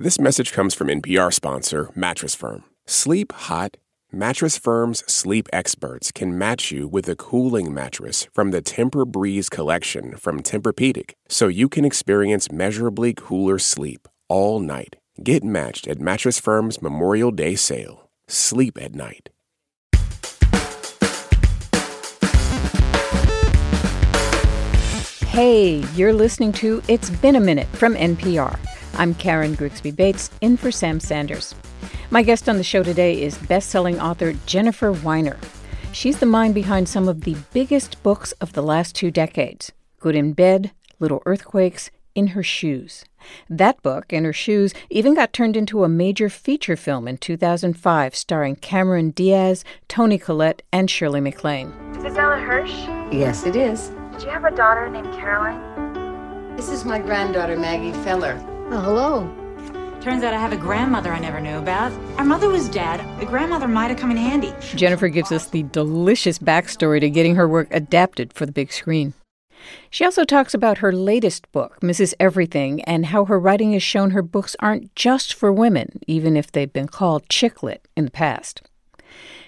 This message comes from NPR sponsor Mattress Firm. Sleep hot. Mattress Firm's sleep experts can match you with a cooling mattress from the Tempur-Breeze collection from Tempur-Pedic, so you can experience measurably cooler sleep all night. Get matched at Mattress Firm's Memorial Day sale. Sleep at night. Hey, you're listening to It's Been a Minute from NPR. I'm Karen Grigsby Bates, in for Sam Sanders. My guest on the show today is best-selling author Jennifer Weiner. She's the mind behind some of the biggest books of the last two decades: Good in Bed, Little Earthquakes, In Her Shoes. That book, In Her Shoes, even got turned into a major feature film in 2005 starring Cameron Diaz, Toni Collette, and Shirley MacLaine. Is this Ella Hirsch? Yes, it is. Did you have a daughter named Caroline? This is my granddaughter, Maggie Feller. Oh, hello. Turns out I have a grandmother I never knew about. Our mother was dead. The grandmother might have come in handy. Jennifer gives us the delicious backstory to getting her work adapted for the big screen. She also talks about her latest book, Mrs. Everything, and how her writing has shown her books aren't just for women, even if they've been called chick lit in the past.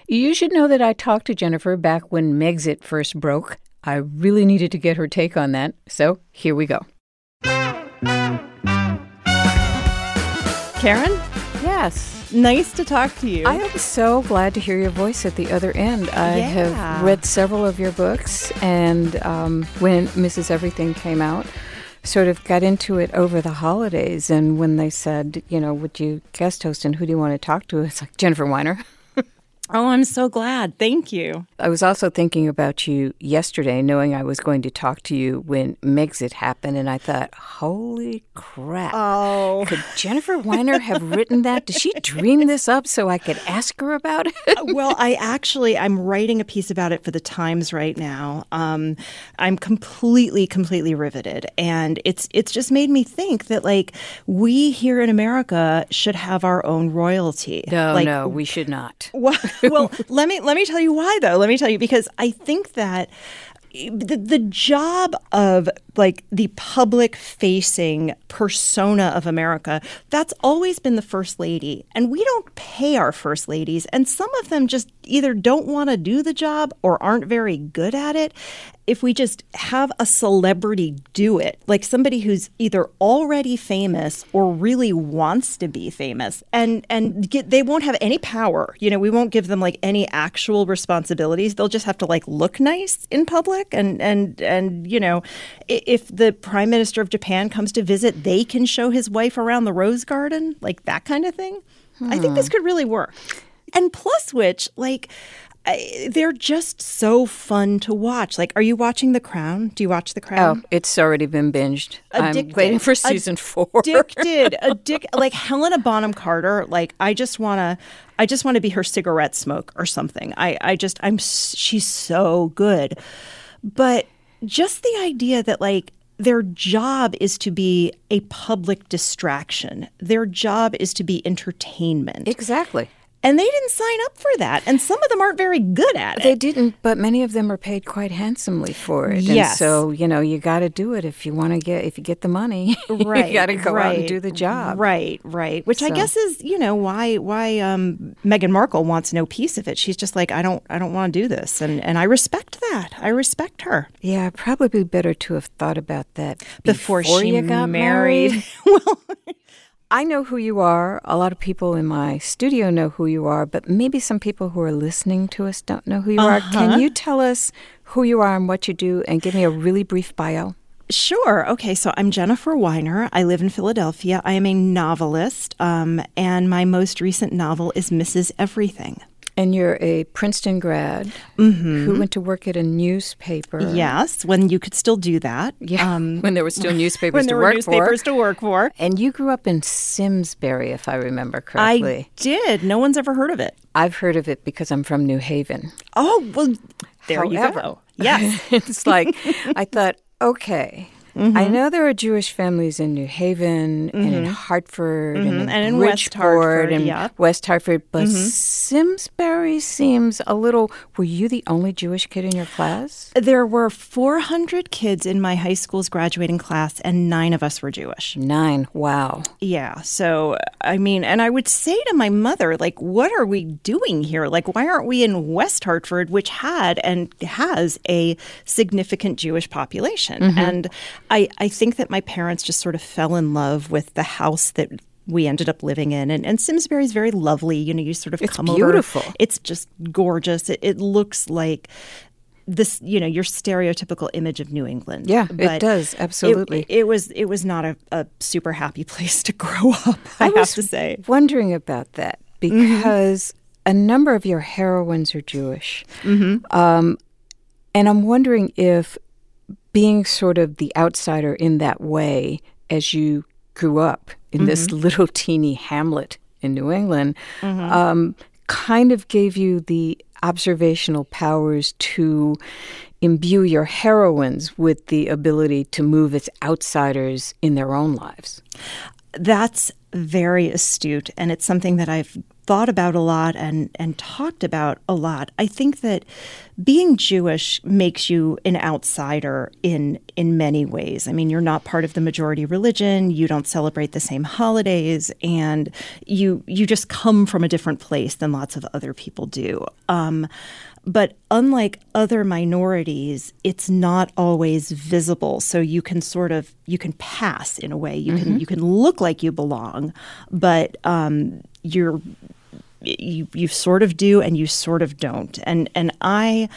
You should know that I talked to Jennifer back when Megxit first broke. I really needed to get her take on that, so here we go. Karen, Yes. nice to talk to you. I am so glad to hear your voice at the other end. I Yeah. have read several of your books, and um, when Mrs. Everything came out, sort of got into it over the holidays. And when they said, you know, would you guest host and who do you want to talk to? It's like Jennifer Weiner. oh, I'm so glad. Thank you. I was also thinking about you yesterday, knowing I was going to talk to you when Megxit happened, and I thought, holy crap. Oh. Could Jennifer Weiner have written that? Did she dream this up so I could ask her about it? well, I actually I'm writing a piece about it for the Times right now. Um, I'm completely, completely riveted, and it's it's just made me think that like we here in America should have our own royalty. No, like, no, we should not. Well, well, let me let me tell you why though. Let me tell you because I think that the, the job of like the public facing persona of America, that's always been the first lady. And we don't pay our first ladies. And some of them just either don't want to do the job or aren't very good at it. If we just have a celebrity do it, like somebody who's either already famous or really wants to be famous, and and get, they won't have any power. You know, we won't give them like any actual responsibilities. They'll just have to like look nice in public, and and and you know, if the prime minister of Japan comes to visit, they can show his wife around the rose garden, like that kind of thing. I think this hmm. could really work. And plus, which like. I, they're just so fun to watch. Like, are you watching The Crown? Do you watch The Crown? Oh, it's already been binged. Addicted. I'm waiting for season four. addicted addic like helena bonham carter like i just want to i just want to be her cigarette smoke or something i i just i'm she's so good but just the idea that like their job is to be a public distraction their job is to be entertainment Exactly. And they didn't sign up for that and some of them aren't very good at it They didn't, but many of them are paid quite handsomely for it. And Yes. so, you know, you got to do it if you want to get, if you get the money. right you got to go out and do the job. right right which i guess is you know why why um meghan markle wants no piece of it she's just like i don't i don't want to do this and and i respect that i respect her Yeah, probably better to have thought about that before, she you got married, married. well I know who you are. A lot of people in my studio know who you are, but maybe some people who are listening to us don't know who you are. Uh-huh. Can you tell us who you are and what you do and give me a really brief bio? Sure. Okay. So I'm Jennifer Weiner. I live in Philadelphia. I am a novelist, um, and my most recent novel is Mrs. Everything. And you're a Princeton grad mm-hmm. who went to work at a newspaper. Yes, when you could still do that. Yeah, um, when there were still newspapers when to there were work newspapers for. to work for. And you grew up in Simsbury, if I remember correctly. I did. No one's ever heard of it. I've heard of it because I'm from New Haven. Oh, well, there you go. Yes. it's like I thought, okay, I mm-hmm. know there are Jewish families in New Haven and in mm-hmm. Hartford mm-hmm. and, in And in West Hartford, and yep. West Hartford, but Simsbury seems a little. Were you the only Jewish kid in your class? There were 400 kids in my high school's graduating class, and nine of us were Jewish. Nine. Wow. Yeah. So, I mean, and I would say to my mother, like, what are we doing here? Like, why aren't we in West Hartford, which had and has a significant Jewish population? And I, I think that my parents just sort of fell in love with the house that we ended up living in. And, and Simsbury is very lovely. You know, you sort of It's come beautiful. over. It's just gorgeous. It, it looks like this, you know, your stereotypical image of New England. Yeah, it does, absolutely. It, it was it was not a, a super happy place to grow up. I, have was to say. wondering about that because a number of your heroines are Jewish. Um, and I'm wondering if being sort of the outsider in that way as you grew up in this little teeny hamlet in New England um, kind of gave you the observational powers to imbue your heroines with the ability to move as outsiders in their own lives. That's very astute, and it's something that I've thought about a lot and and talked about a lot. I think that being Jewish makes you an outsider in in many ways. I mean, you're not part of the majority religion, you don't celebrate the same holidays, and you you just come from a different place than lots of other people do. Um, but unlike other minorities, it's not always visible. So you can sort of you can pass in a way. You can you can look like you belong, but um, you're you you sort of do and you sort of don't. And and I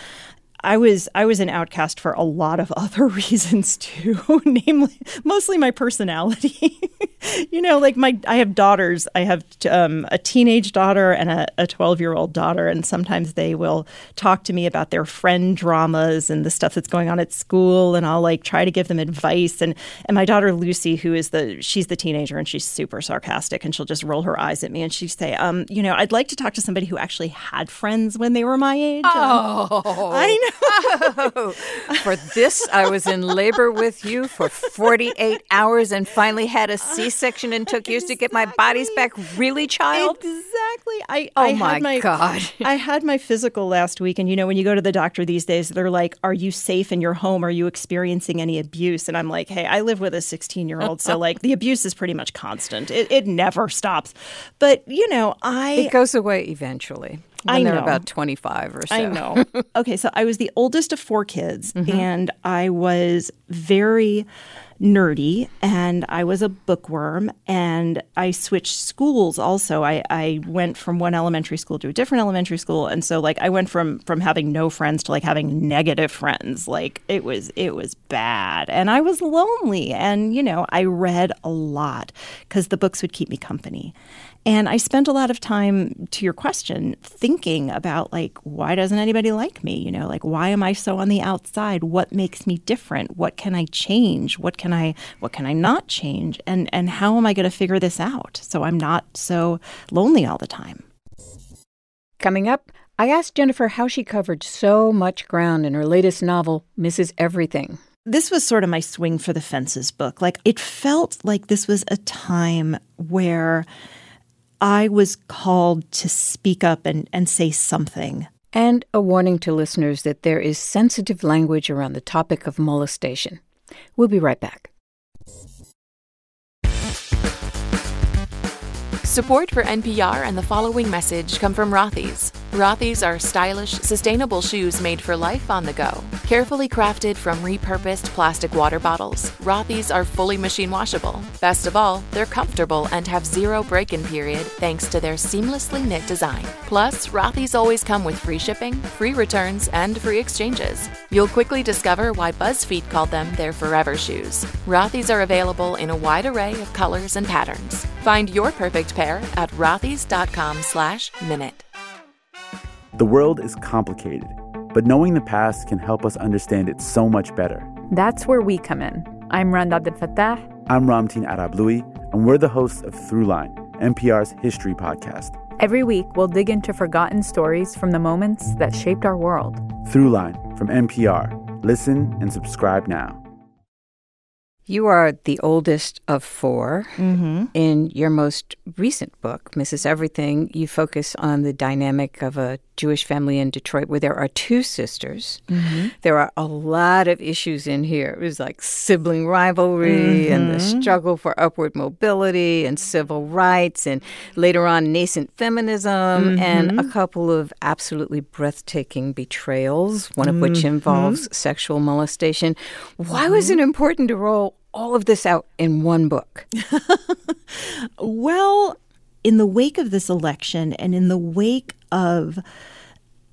I was I was an outcast for a lot of other reasons too, namely mostly my personality. you know, like my I have daughters. I have um, a teenage daughter and a twelve year old daughter, and sometimes they will talk to me about their friend dramas and the stuff that's going on at school, and I'll like try to give them advice. And and my daughter Lucy, who is the she's the teenager, and she's super sarcastic, and she'll just roll her eyes at me, and she'd say, um, you know, I'd like to talk to somebody who actually had friends when they were my age. Oh, I know. for this, I was in labor with you for 48 hours and finally had a C section and took years to get my bodies back. Really, child? Exactly. I Oh I my my God. I had my physical last week, and you know when you go to the doctor these days, they're like, "Are you safe in your home? Are you experiencing any abuse?" And I'm like, "Hey, I live with a 16 year old, so like the abuse is pretty much constant. It it never stops." But you know, I It goes away eventually. When I they're know. about 25 or so. I know. okay, so I was the oldest of four kids, mm-hmm. and I was very nerdy, and I was a bookworm, and I switched schools. Also, I, I went from one elementary school to a different elementary school, and so like I went from from having no friends to like having negative friends. Like it was it was bad, and I was lonely, and you know I read a lot because the books would keep me company. And I spent a lot of time, to your question, thinking about like, why doesn't anybody like me? You know, like, why am I so on the outside? What makes me different? What can I change? What can I, what can I not change? And and how am I going to figure this out so I'm not so lonely all the time? Coming up, I asked Jennifer how she covered so much ground in her latest novel, Mrs. Everything. This was sort of my swing for the fences book. Like, it felt like this was a time where I was called to speak up and, and say something. And a warning to listeners that there is sensitive language around the topic of molestation. We'll be right back. Support for NPR and the following message come from Rothy's. Rothy's are stylish, sustainable shoes made for life on the go. Carefully crafted from repurposed plastic water bottles, Rothy's are fully machine washable. Best of all, they're comfortable and have zero break in period thanks to their seamlessly knit design. Plus, Rothy's always come with free shipping, free returns, and free exchanges. You'll quickly discover why BuzzFeed called them their forever shoes. Rothy's are available in a wide array of colors and patterns. Find your perfect pair at rothys.com slash minute. The world is complicated, but knowing the past can help us understand it so much better. That's where we come in. I'm Rund Abdelfatah. I'm Ramtin Arablouei, and we're the hosts of Throughline, NPR's history podcast. Every week, we'll dig into forgotten stories from the moments that shaped our world. Throughline from NPR. Listen and subscribe now. You are the oldest of 4 Mm-hmm. In your most recent book, Mrs. Everything, you focus on the dynamic of a Jewish family in Detroit where there are two sisters. Mm-hmm. There are a lot of issues in here. It was like sibling rivalry and the Mhm. struggle for upward mobility and civil rights, and later on, nascent feminism, and a Mhm. couple of absolutely breathtaking betrayals, one of which Mhm. involves sexual molestation. Why was it important to roll all of this out in one book? Well, in the wake of this election and in the wake of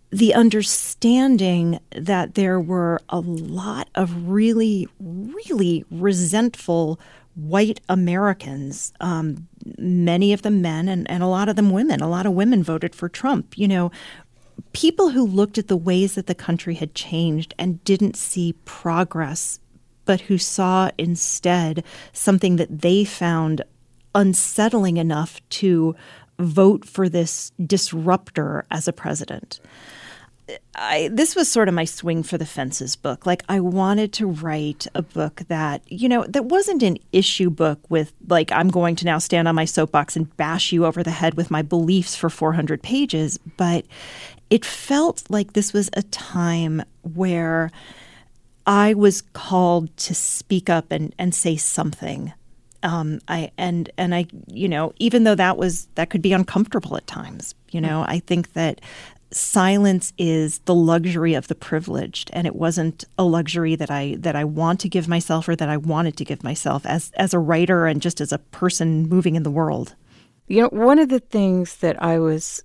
the understanding that there were a lot of really, really resentful white Americans, um, many of them men and, and a lot of them women. A lot of women voted for Trump. You know, people who looked at the ways that the country had changed and didn't see progress, but who saw instead something that they found unsettling enough to vote for this disruptor as a president. I, this was sort of my swing for the fences book. Like I wanted to write a book that, you know, that wasn't an issue book with like I'm going to now stand on my soapbox and bash you over the head with my beliefs for 400 pages, but it felt like this was a time where I was called to speak up and, and say something. Um, I and and I, you know, even though that was that could be uncomfortable at times, you know, I think that silence is the luxury of the privileged, and it wasn't a luxury that I that I want to give myself or that I wanted to give myself as as a writer and just as a person moving in the world. You know, one of the things that I was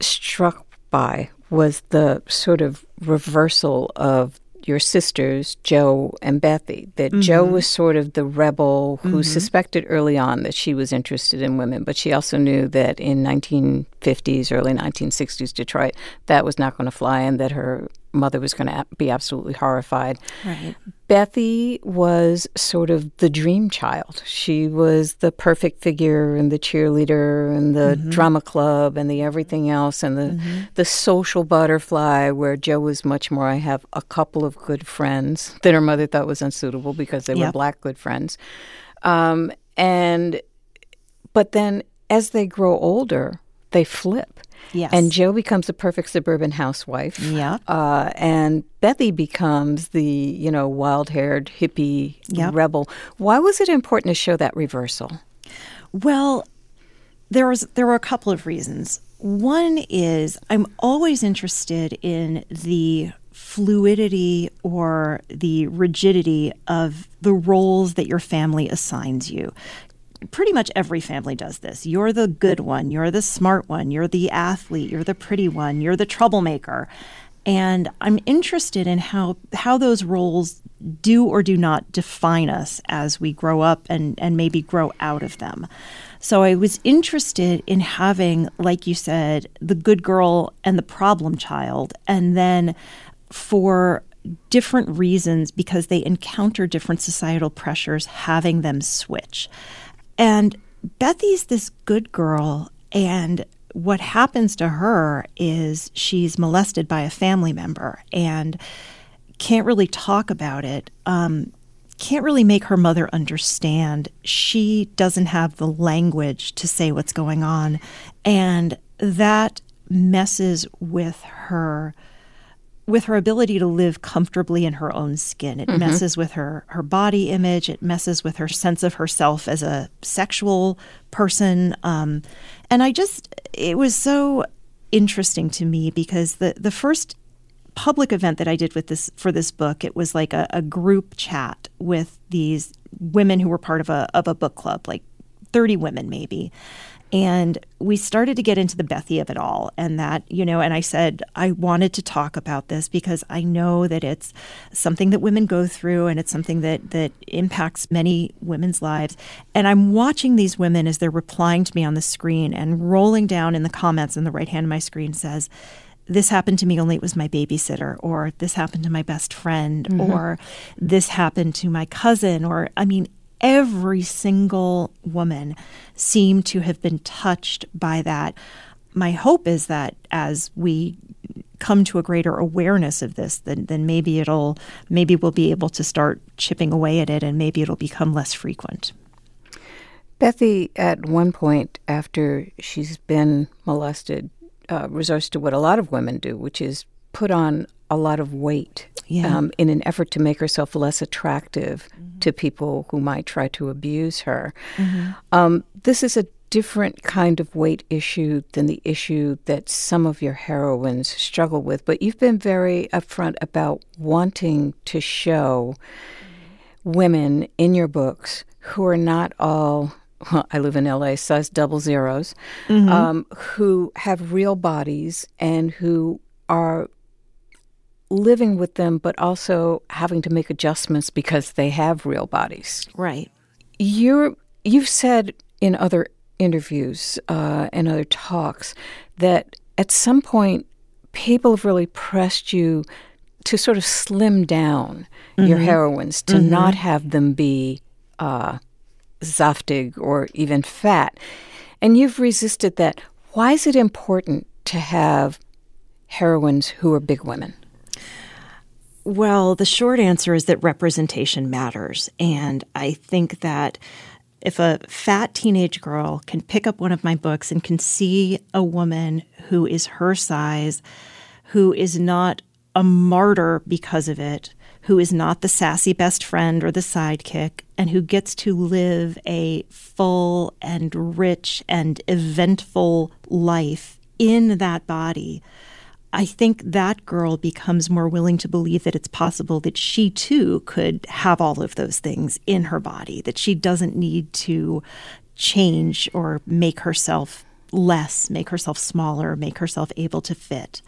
struck by was the sort of reversal of your sisters, Jo and Bethie. That Jo Mhm. was sort of the rebel who Mhm. suspected early on that she was interested in women, but she also knew that in 1950s, early 1960s Detroit, that was not going to fly and that her mother was going to be absolutely horrified. Right. Bethie was sort of the dream child. She was the perfect figure and the cheerleader and the Mhm. drama club and the everything else and the Mhm. the social butterfly where Jo was much more I have a couple of good friends that her mother thought was unsuitable because they were black good friends. Um, and but then as they grow older, they flip. Yes. And Jo becomes a perfect suburban housewife. Yeah. Uh, and Bethie becomes the, you know, wild haired hippie Yep. rebel. Why was it important to show that reversal? Well, there was there were a couple of reasons. One is I'm always interested in the fluidity or the rigidity of the roles that your family assigns you. Pretty much every family does this. You're the good one, you're the smart one, you're the athlete, you're the pretty one, you're the troublemaker. And I'm interested in how how those roles do or do not define us as we grow up and, and maybe grow out of them. So I was interested in having, like you said, the good girl and the problem child, and then for different reasons because they encounter different societal pressures, having them switch. And Bethie's this good girl, and what happens to her is she's molested by a family member and can't really talk about it. Um, can't really make her mother understand. She doesn't have the language to say what's going on. And that messes with her with her ability to live comfortably in her own skin. It Mhm. messes with her her body image. It messes with her sense of herself as a sexual person. Um, and I just it was so interesting to me because the the first public event that I did with this for this book, it was like a, a group chat with these women who were part of a of a book club, like thirty women maybe. And we started to get into the Bethie of it all. And that, you know, and I said, I wanted to talk about this because I know that it's something that women go through and it's something that, that impacts many women's lives. And I'm watching these women as they're replying to me on the screen and rolling down in the comments on the right hand of my screen says, this happened to me only it was my babysitter or this happened to my best friend Mhm. or this happened to my cousin or i mean every single woman seemed to have been touched by that my hope is that as we come to a greater awareness of this, then then maybe it'll maybe we'll be able to start chipping away at it, and maybe it'll become less frequent. Bethie, at one point after she's been molested, uh, resorts to what a lot of women do, which is put on a lot of weight Yeah. um, in an effort to make herself less attractive to people who might try to abuse her. Um, this is a different kind of weight issue than the issue that some of your heroines struggle with, but you've been very upfront about wanting to show women in your books who are not all. Well, I live in LA, size double zeros, um, who have real bodies and who are living with them, but also having to make adjustments because they have real bodies. Right. You're you've said in other interviews uh, and other talks that at some point people have really pressed you to sort of slim down your heroines to not have them be uh, zaftig or even fat, and you've resisted that. Why is it important to have heroines who are big women? Well, the short answer is that representation matters. And I think that if a fat teenage girl can pick up one of my books and can see a woman who is her size, who is not a martyr because of it, who is not the sassy best friend or the sidekick, and who gets to live a full and rich and eventful life in that body, I think that girl becomes more willing to believe that it's possible that she too could have all of those things in her body, that she doesn't need to change or make herself less, make herself smaller, make herself able to fit.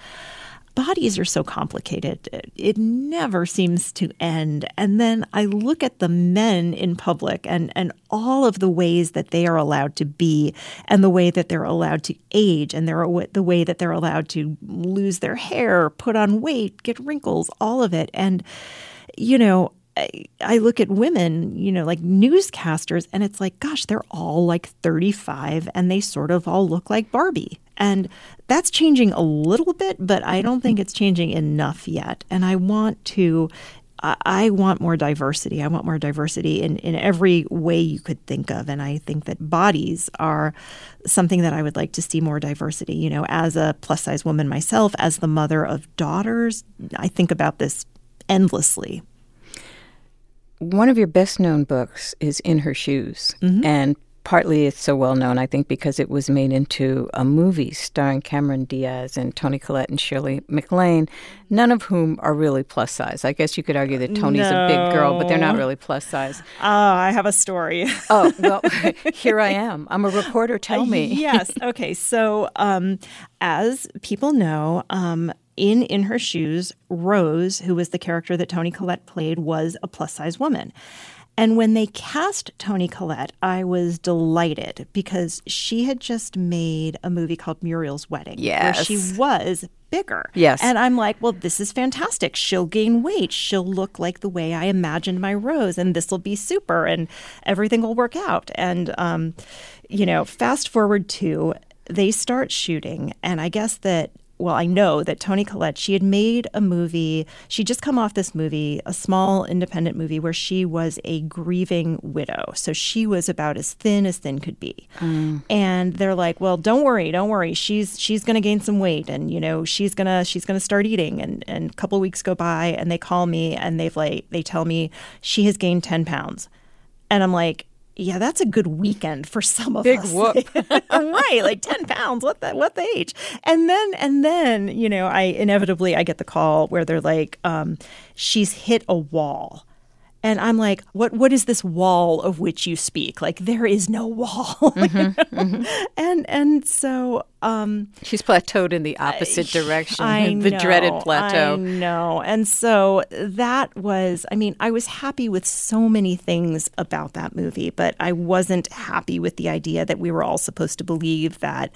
Bodies are so complicated. It never seems to end. And then I look at the men in public and, and all of the ways that they are allowed to be, and the way that they're allowed to age, and they're, the way that they're allowed to lose their hair, put on weight, get wrinkles, all of it. And, you know, I, look at women, you know, like newscasters, and it's like, gosh, they're all like 35 and they sort of all look like Barbie. And that's changing a little bit, but I don't think it's changing enough yet. And I want to. I- I want more diversity. I want more diversity in, in every way you could think of. And I think that bodies are something that I would like to see more diversity. You know, as a plus size woman myself, as the mother of daughters, I think about this endlessly. One of your best known books is In Her Shoes. And partly it's so well known, I think, because it was made into a movie starring Cameron Diaz and Toni Collette and Shirley MacLaine, none of whom are really plus size. I guess you could argue that Toni's a big girl, but they're not really plus size. Ah, I have a story. Oh, well, here I am. I'm a reporter. Tell me. yes. Okay. So, um, as people know, um, in In Her Shoes, Rose, who was the character that Toni Collette played, was a plus size woman. And when they cast Toni Collette, I was delighted because she had just made a movie called Muriel's Wedding, where she was bigger. Yes. And I'm like, well, this is fantastic. She'll gain weight. She'll look like the way I imagined my Rose, and this will be super, and everything will work out. And, um, you know, fast forward to they start shooting, and I guess that. Well, I know that Toni Collette, she had made a movie. She'd just come off this movie, a small independent movie where she was a grieving widow. So she was about as thin as thin could be. Mm. And they're like, "Well, don't worry, don't worry. She's she's going to gain some weight and you know, she's going to she's going to start eating." And and a couple of weeks go by and they call me and they've like they tell me she has gained 10 pounds. And I'm like, yeah, that's a good weekend for some of Big us. whoop. right, like ten pounds. What the what the age? And then and then you know, I inevitably I get the call where they're like, um, she's hit a wall. And I'm like, what? What is this wall of which you speak? Like, there is no wall. And and so um, She's plateaued in the opposite direction, I the dreaded plateau. No. And so that was, I mean, I was happy with so many things about that movie, but I wasn't happy with the idea that we were all supposed to believe that,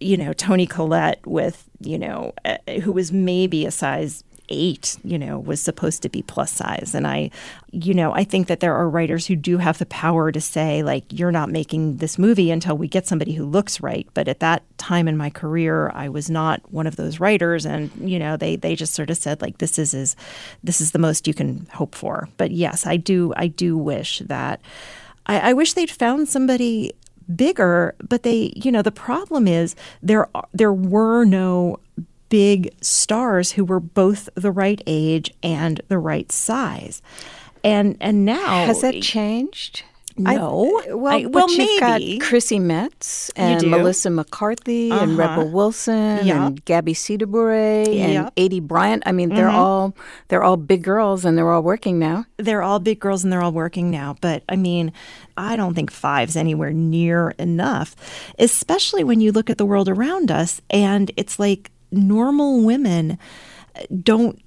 you know, Toni Collette with, you know, uh, who was maybe a size eight, you know, was supposed to be plus size. And I, you know, I think that there are writers who do have the power to say, like, you're not making this movie until we get somebody who looks right. But at that time in my career, I was not one of those writers. And, you know, they, they just sort of said, like, this is, is this is the most you can hope for. But yes, I do, I do wish that, I, I wish they'd found somebody bigger, but they, you know, the problem is there there were no big stars who were both the right age and the right size. And and now has that changed? No. I, well, I, well, you've maybe. got Chrissy Metz and. Melissa McCarthy and Uh-huh. Rebel Wilson Yeah. and Gabby Sidibe and Yep. Aidy Bryant. I mean, they're Mhm. all they're all big girls and they're all working now. they're all big girls and they're all working now. But I mean, I don't think five's anywhere near enough, especially when you look at the world around us and it's like normal women don't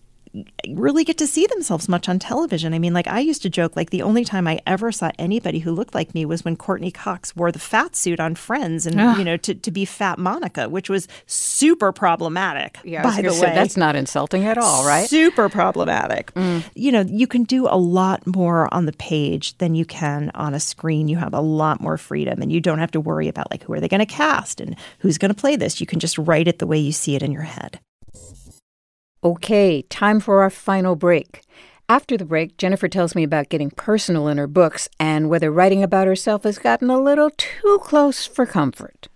really get to see themselves much on television. I mean, like I used to joke, like the only time I ever saw anybody who looked like me was when Courteney Cox wore the fat suit on Friends, and Ugh. you know, to, to be Fat Monica, which was super problematic. Yeah, by the say, way, that's not insulting at all, right? Mm. Super problematic. You know, you can do a lot more on the page than you can on a screen. You have a lot more freedom, and you don't have to worry about like who are they going to cast and who's going to play this. You can just write it the way you see it in your head. Okay, time for our final break. After the break, Jennifer tells me about getting personal in her books and whether writing about herself has gotten a little too close for comfort.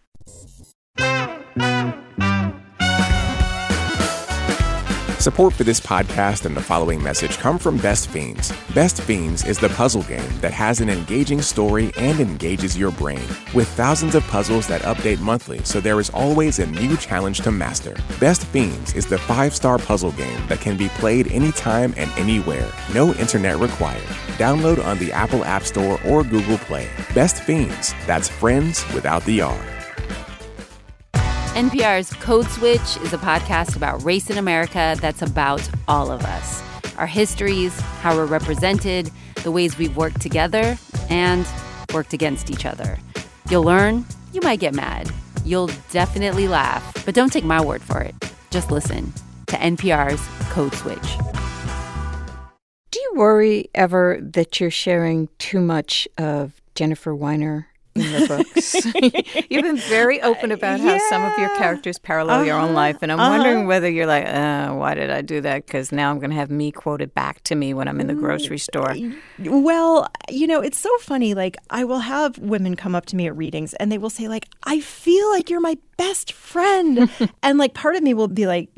Support for this podcast and the following message come from Best Fiends. Best Fiends is the puzzle game that has an engaging story and engages your brain. With thousands of puzzles that update monthly, so there is always a new challenge to master. Best Fiends is the five star puzzle game that can be played anytime and anywhere. No internet required. Download on the Apple App Store or Google Play. Best Fiends, that's friends without the R. NPR's Code Switch is a podcast about race in America that's about all of us our histories, how we're represented, the ways we've worked together, and worked against each other. You'll learn, you might get mad, you'll definitely laugh, but don't take my word for it. Just listen to NPR's Code Switch. Do you worry ever that you're sharing too much of Jennifer Weiner in your books? You've been very open about how some of your characters parallel your own Uh-huh. life, and I'm Uh-huh. wondering whether you're like, uh, why did I do that? Because now I'm going to have me quoted back to me when I'm in the grocery store. Well, you know, it's so funny. Like, I will have women come up to me at readings and they will say, like, I feel like you're my best friend. and like, part of me will be like,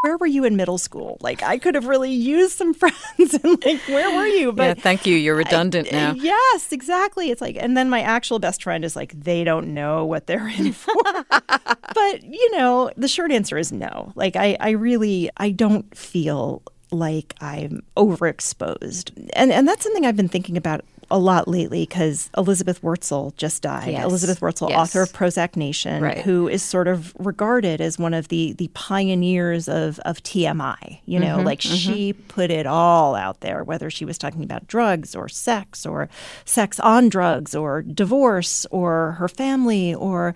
where were you in middle school? Like, I could have really used some friends. and like, where were you? yeah, thank you. You're redundant now. Yes, exactly. It's like, and then my actual best friend is like, they don't know what they're in for. but, you know, the short answer is no. Like, I, I really, I don't feel like I'm overexposed. And, and that's something I've been thinking about a lot lately because Elizabeth Wurtzel just died. Yes. Elizabeth Wurtzel, Yes. author of Prozac Nation, Right. who is sort of regarded as one of the the pioneers of of TMI. You know, Mhm, like mhm. she put it all out there, whether she was talking about drugs or sex or sex on drugs or divorce or her family or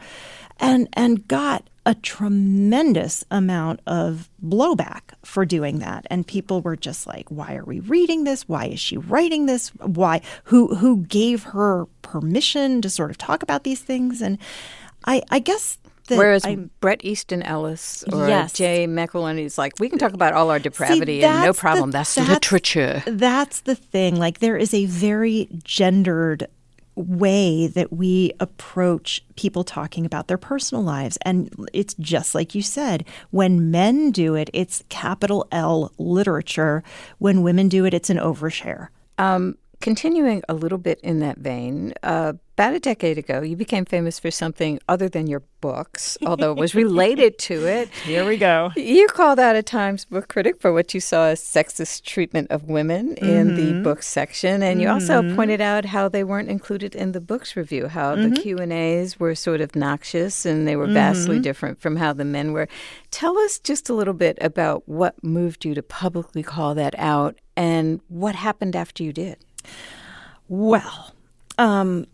and and got a tremendous amount of blowback for doing that and people were just like why are we reading this why is she writing this why who who gave her permission to sort of talk about these things and i i guess that Whereas I'm, Bret Easton Ellis or Yes. Jay McInerney is like, we can talk about all our depravity See, and no that's the- problem. that's, that's- literature. That's the thing. Like there is a very gendered way that we approach people talking about their personal lives. And it's just like you said when men do it it's capital L literature. When women do it it's an overshare. Um, continuing a little bit in that vein, uh, about a decade ago, you became famous for something other than your books, although it was related to it. Here we go. You called out a Times book critic for what you saw as sexist treatment of women in the book section, and you also Mhm. pointed out how they weren't included in the books review, how the Mhm. Q and A's were sort of noxious and they were vastly Mhm. different from how the men were. Tell us just a little bit about what moved you to publicly call that out and what happened after you did. Well, um,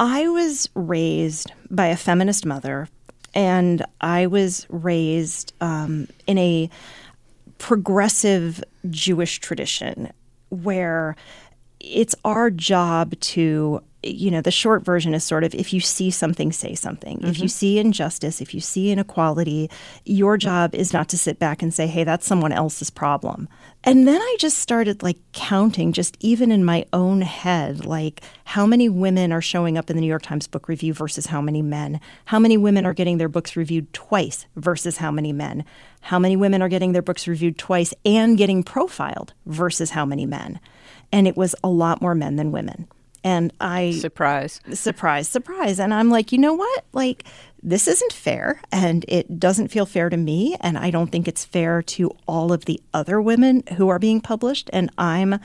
I was raised by a feminist mother, and I was raised um, in a progressive Jewish tradition where it's our job to you know the short version is sort of if you see something say something mm-hmm. if you mm-hmm. see injustice if you see inequality your job is not to sit back and say hey that's someone else's problem and then i just started like counting just even in my own head like how many women are showing up in the new york times book review versus how many men how many women are getting their books reviewed twice versus how many men how many women are getting their books reviewed twice and getting profiled versus how many men and it was a lot more men than women. And I surprise, surprise, surprise. And I'm like, you know what? Like, this isn't fair, and it doesn't feel fair to me, and I don't think it's fair to all of the other women who are being published. And I'm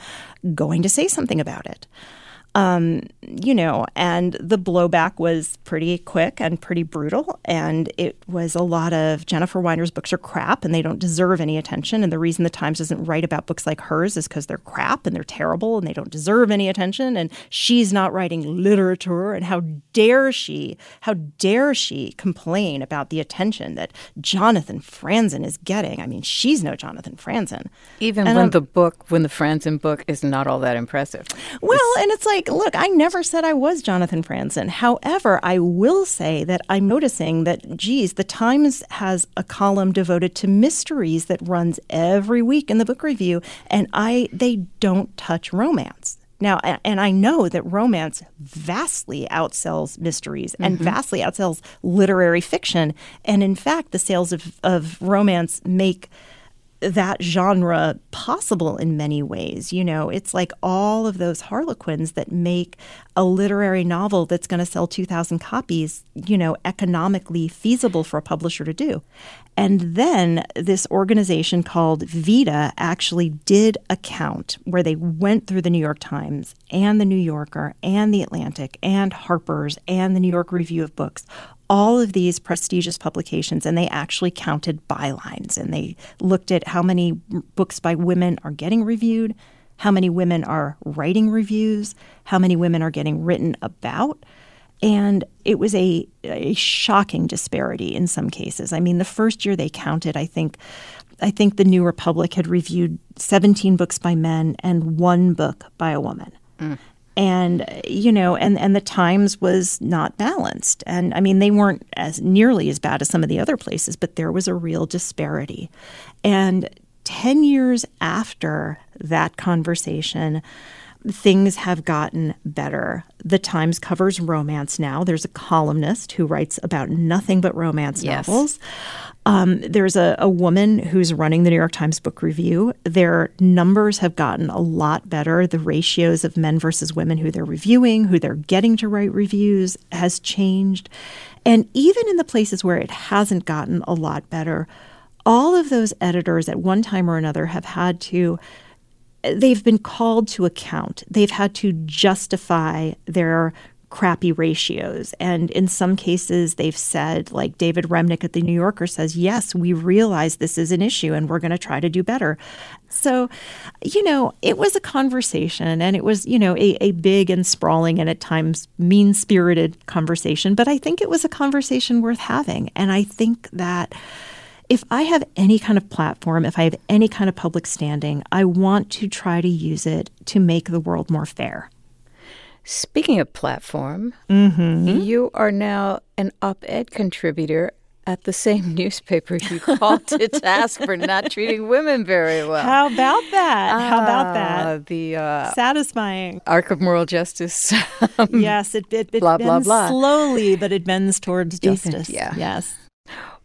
going to say something about it. Um, you know, and the blowback was pretty quick and pretty brutal. And it was a lot of Jennifer Weiner's books are crap and they don't deserve any attention. And the reason the Times doesn't write about books like hers is because they're crap and they're terrible and they don't deserve any attention. And she's not writing literature. And how dare she, how dare she complain about the attention that Jonathan Franzen is getting? I mean, she's no Jonathan Franzen. Even and when the book, when the Franzen book is not all that impressive. Well, it's, and it's like, like, look, I never said I was Jonathan Franzen. However, I will say that I'm noticing that, geez, the Times has a column devoted to mysteries that runs every week in the book review, and I they don't touch romance. Now, and I know that romance vastly outsells mysteries and mm-hmm. vastly outsells literary fiction. And in fact, the sales of, of romance make that genre possible in many ways. You know, it's like all of those harlequins that make a literary novel that's going to sell 2,000 copies, you know, economically feasible for a publisher to do. And then this organization called VIDA actually did a count where they went through the New York Times and the New Yorker and the Atlantic and Harper's and the New York Review of Books, all of these prestigious publications and they actually counted bylines and they looked at how many books by women are getting reviewed, how many women are writing reviews, how many women are getting written about. And it was a, a shocking disparity in some cases. I mean, the first year they counted, I think I think the New Republic had reviewed 17 books by men and one book by a woman. Mm and you know and and the times was not balanced. And i mean they weren't as nearly as bad as some of the other places but there was a real disparity. And 10 years after that conversation things have gotten better. The Times covers romance now. There's a columnist who writes about nothing but romance yes. novels. Um, there's a, a woman who's running the New York Times Book Review. Their numbers have gotten a lot better. The ratios of men versus women who they're reviewing, who they're getting to write reviews, has changed. And even in the places where it hasn't gotten a lot better, all of those editors at one time or another have had to they've been called to account. They've had to justify their crappy ratios. And in some cases, they've said, like David Remnick at The New Yorker says, yes, we realize this is an issue and we're going to try to do better. So, you know, it was a conversation and it was, you know, a, a big and sprawling and at times mean spirited conversation. But I think it was a conversation worth having. And I think that if I have any kind of platform, if I have any kind of public standing, I want to try to use it to make the world more fair. Speaking of platform, mm-hmm. you are now an op ed contributor at the same newspaper you called to task for not treating women very well. How about that? How about that? Ah, the uh, satisfying arc of moral justice. yes, it, it, it blah, bends blah, blah. slowly, but it bends towards justice. Yeah. Yes.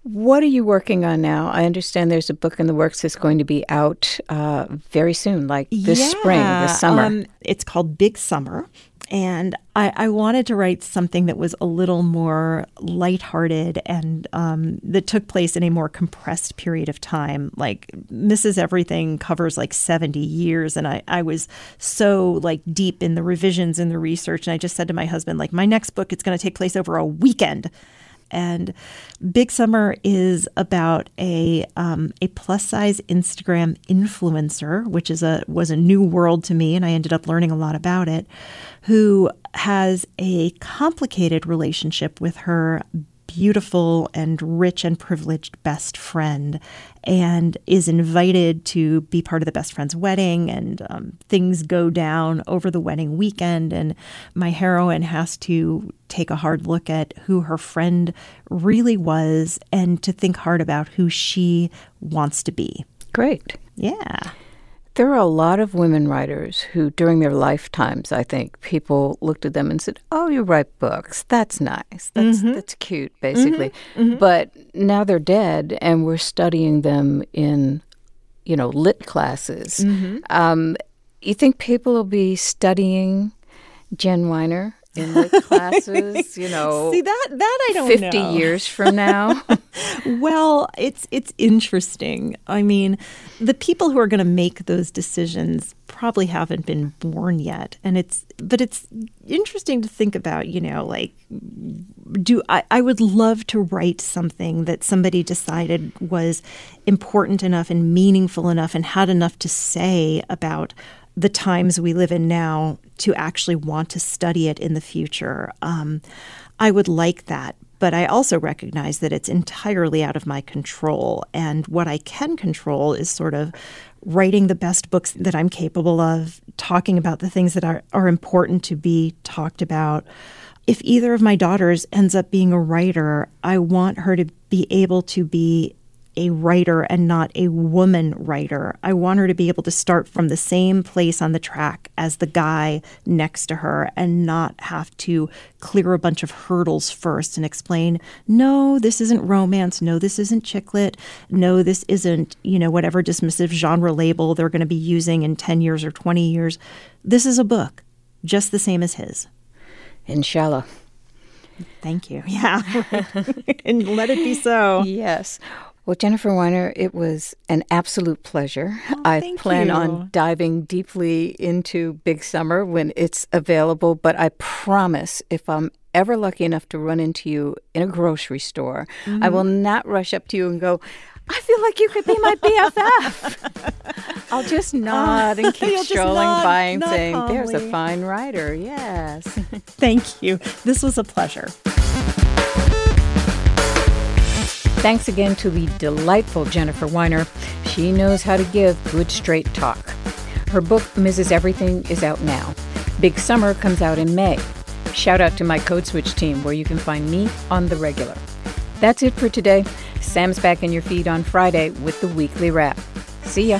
What are you working on now? I understand there's a book in the works that's going to be out uh, very soon, like this yeah, spring, this summer. Um, it's called Big Summer. And I, I, wanted to write something that was a little more lighthearted and um, that took place in a more compressed period of time. Like Mrs. Everything covers like 70 years. And I, I was so like deep in the revisions and the research. And I just said to my husband, like, my next book, it's going to take place over a weekend. And Big Summer is about a um, a plus size Instagram influencer, which is a was a new world to me, and I ended up learning a lot about it. Who has a complicated relationship with her beautiful and rich and privileged best friend and is invited to be part of the best friend's wedding. And um, things go down over the wedding weekend. And my heroine has to take a hard look at who her friend really was and to think hard about who she wants to be. Great. Yeah. There are a lot of women writers who, during their lifetimes, I think people looked at them and said, "Oh, you write books. That's nice. That's Mm-hmm. that's cute." Basically, but now they're dead, and we're studying them in, you know, lit classes. Mm-hmm. Um, you think people will be studying Jen Weiner in lit classes? You know, See that that I don't fifty know. years from now. Well, it's it's interesting. I mean, the people who are going to make those decisions probably haven't been born yet, and it's but it's interesting to think about. You know, like do I, I would love to write something that somebody decided was important enough and meaningful enough and had enough to say about the times we live in now to actually want to study it in the future. Um, I would like that, but I also recognize that it's entirely out of my control. And what I can control is sort of writing the best books that I'm capable of, talking about the things that are, are important to be talked about. If either of my daughters ends up being a writer, I want her to be able to be a writer and not a woman writer. I want her to be able to start from the same place on the track as the guy next to her and not have to clear a bunch of hurdles first and explain, no, this isn't romance. No, this isn't chick lit. No, this isn't, you know, whatever dismissive genre label they're going to be using in 10 years or 20 years. This is a book, just the same as his. Inshallah. Thank you. Yeah. and let it be so. Yes. Well, Jennifer Weiner, it was an absolute pleasure. Oh, I plan you. on diving deeply into Big Summer when it's available, but I promise if I'm ever lucky enough to run into you in a grocery store, I will mm-hmm. not rush up to you and go, I feel like you could be my BFF. I'll just ah, nod and keep strolling nod, by and saying, There's a fine writer. Yes. Thank you. This was a pleasure. Thanks again to the delightful Jennifer Weiner. She knows how to give good straight talk. Her book, Mrs. Everything, is out now. Big Summer comes out in May. Shout out to my Code Switch team, where you can find me on the regular. That's it for today. Sam's back in your feed on Friday with the weekly wrap. See ya.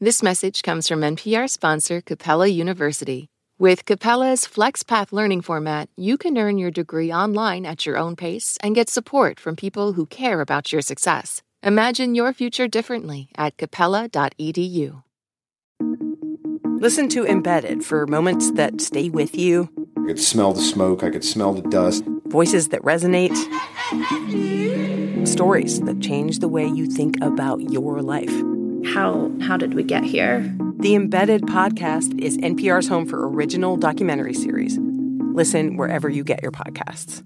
This message comes from NPR sponsor Capella University. With Capella's FlexPath learning format, you can earn your degree online at your own pace and get support from people who care about your success. Imagine your future differently at capella.edu. Listen to Embedded for moments that stay with you, I could smell the smoke, I could smell the dust. voices that resonate, stories that change the way you think about your life. How how did we get here? The Embedded podcast is NPR's home for original documentary series. Listen wherever you get your podcasts.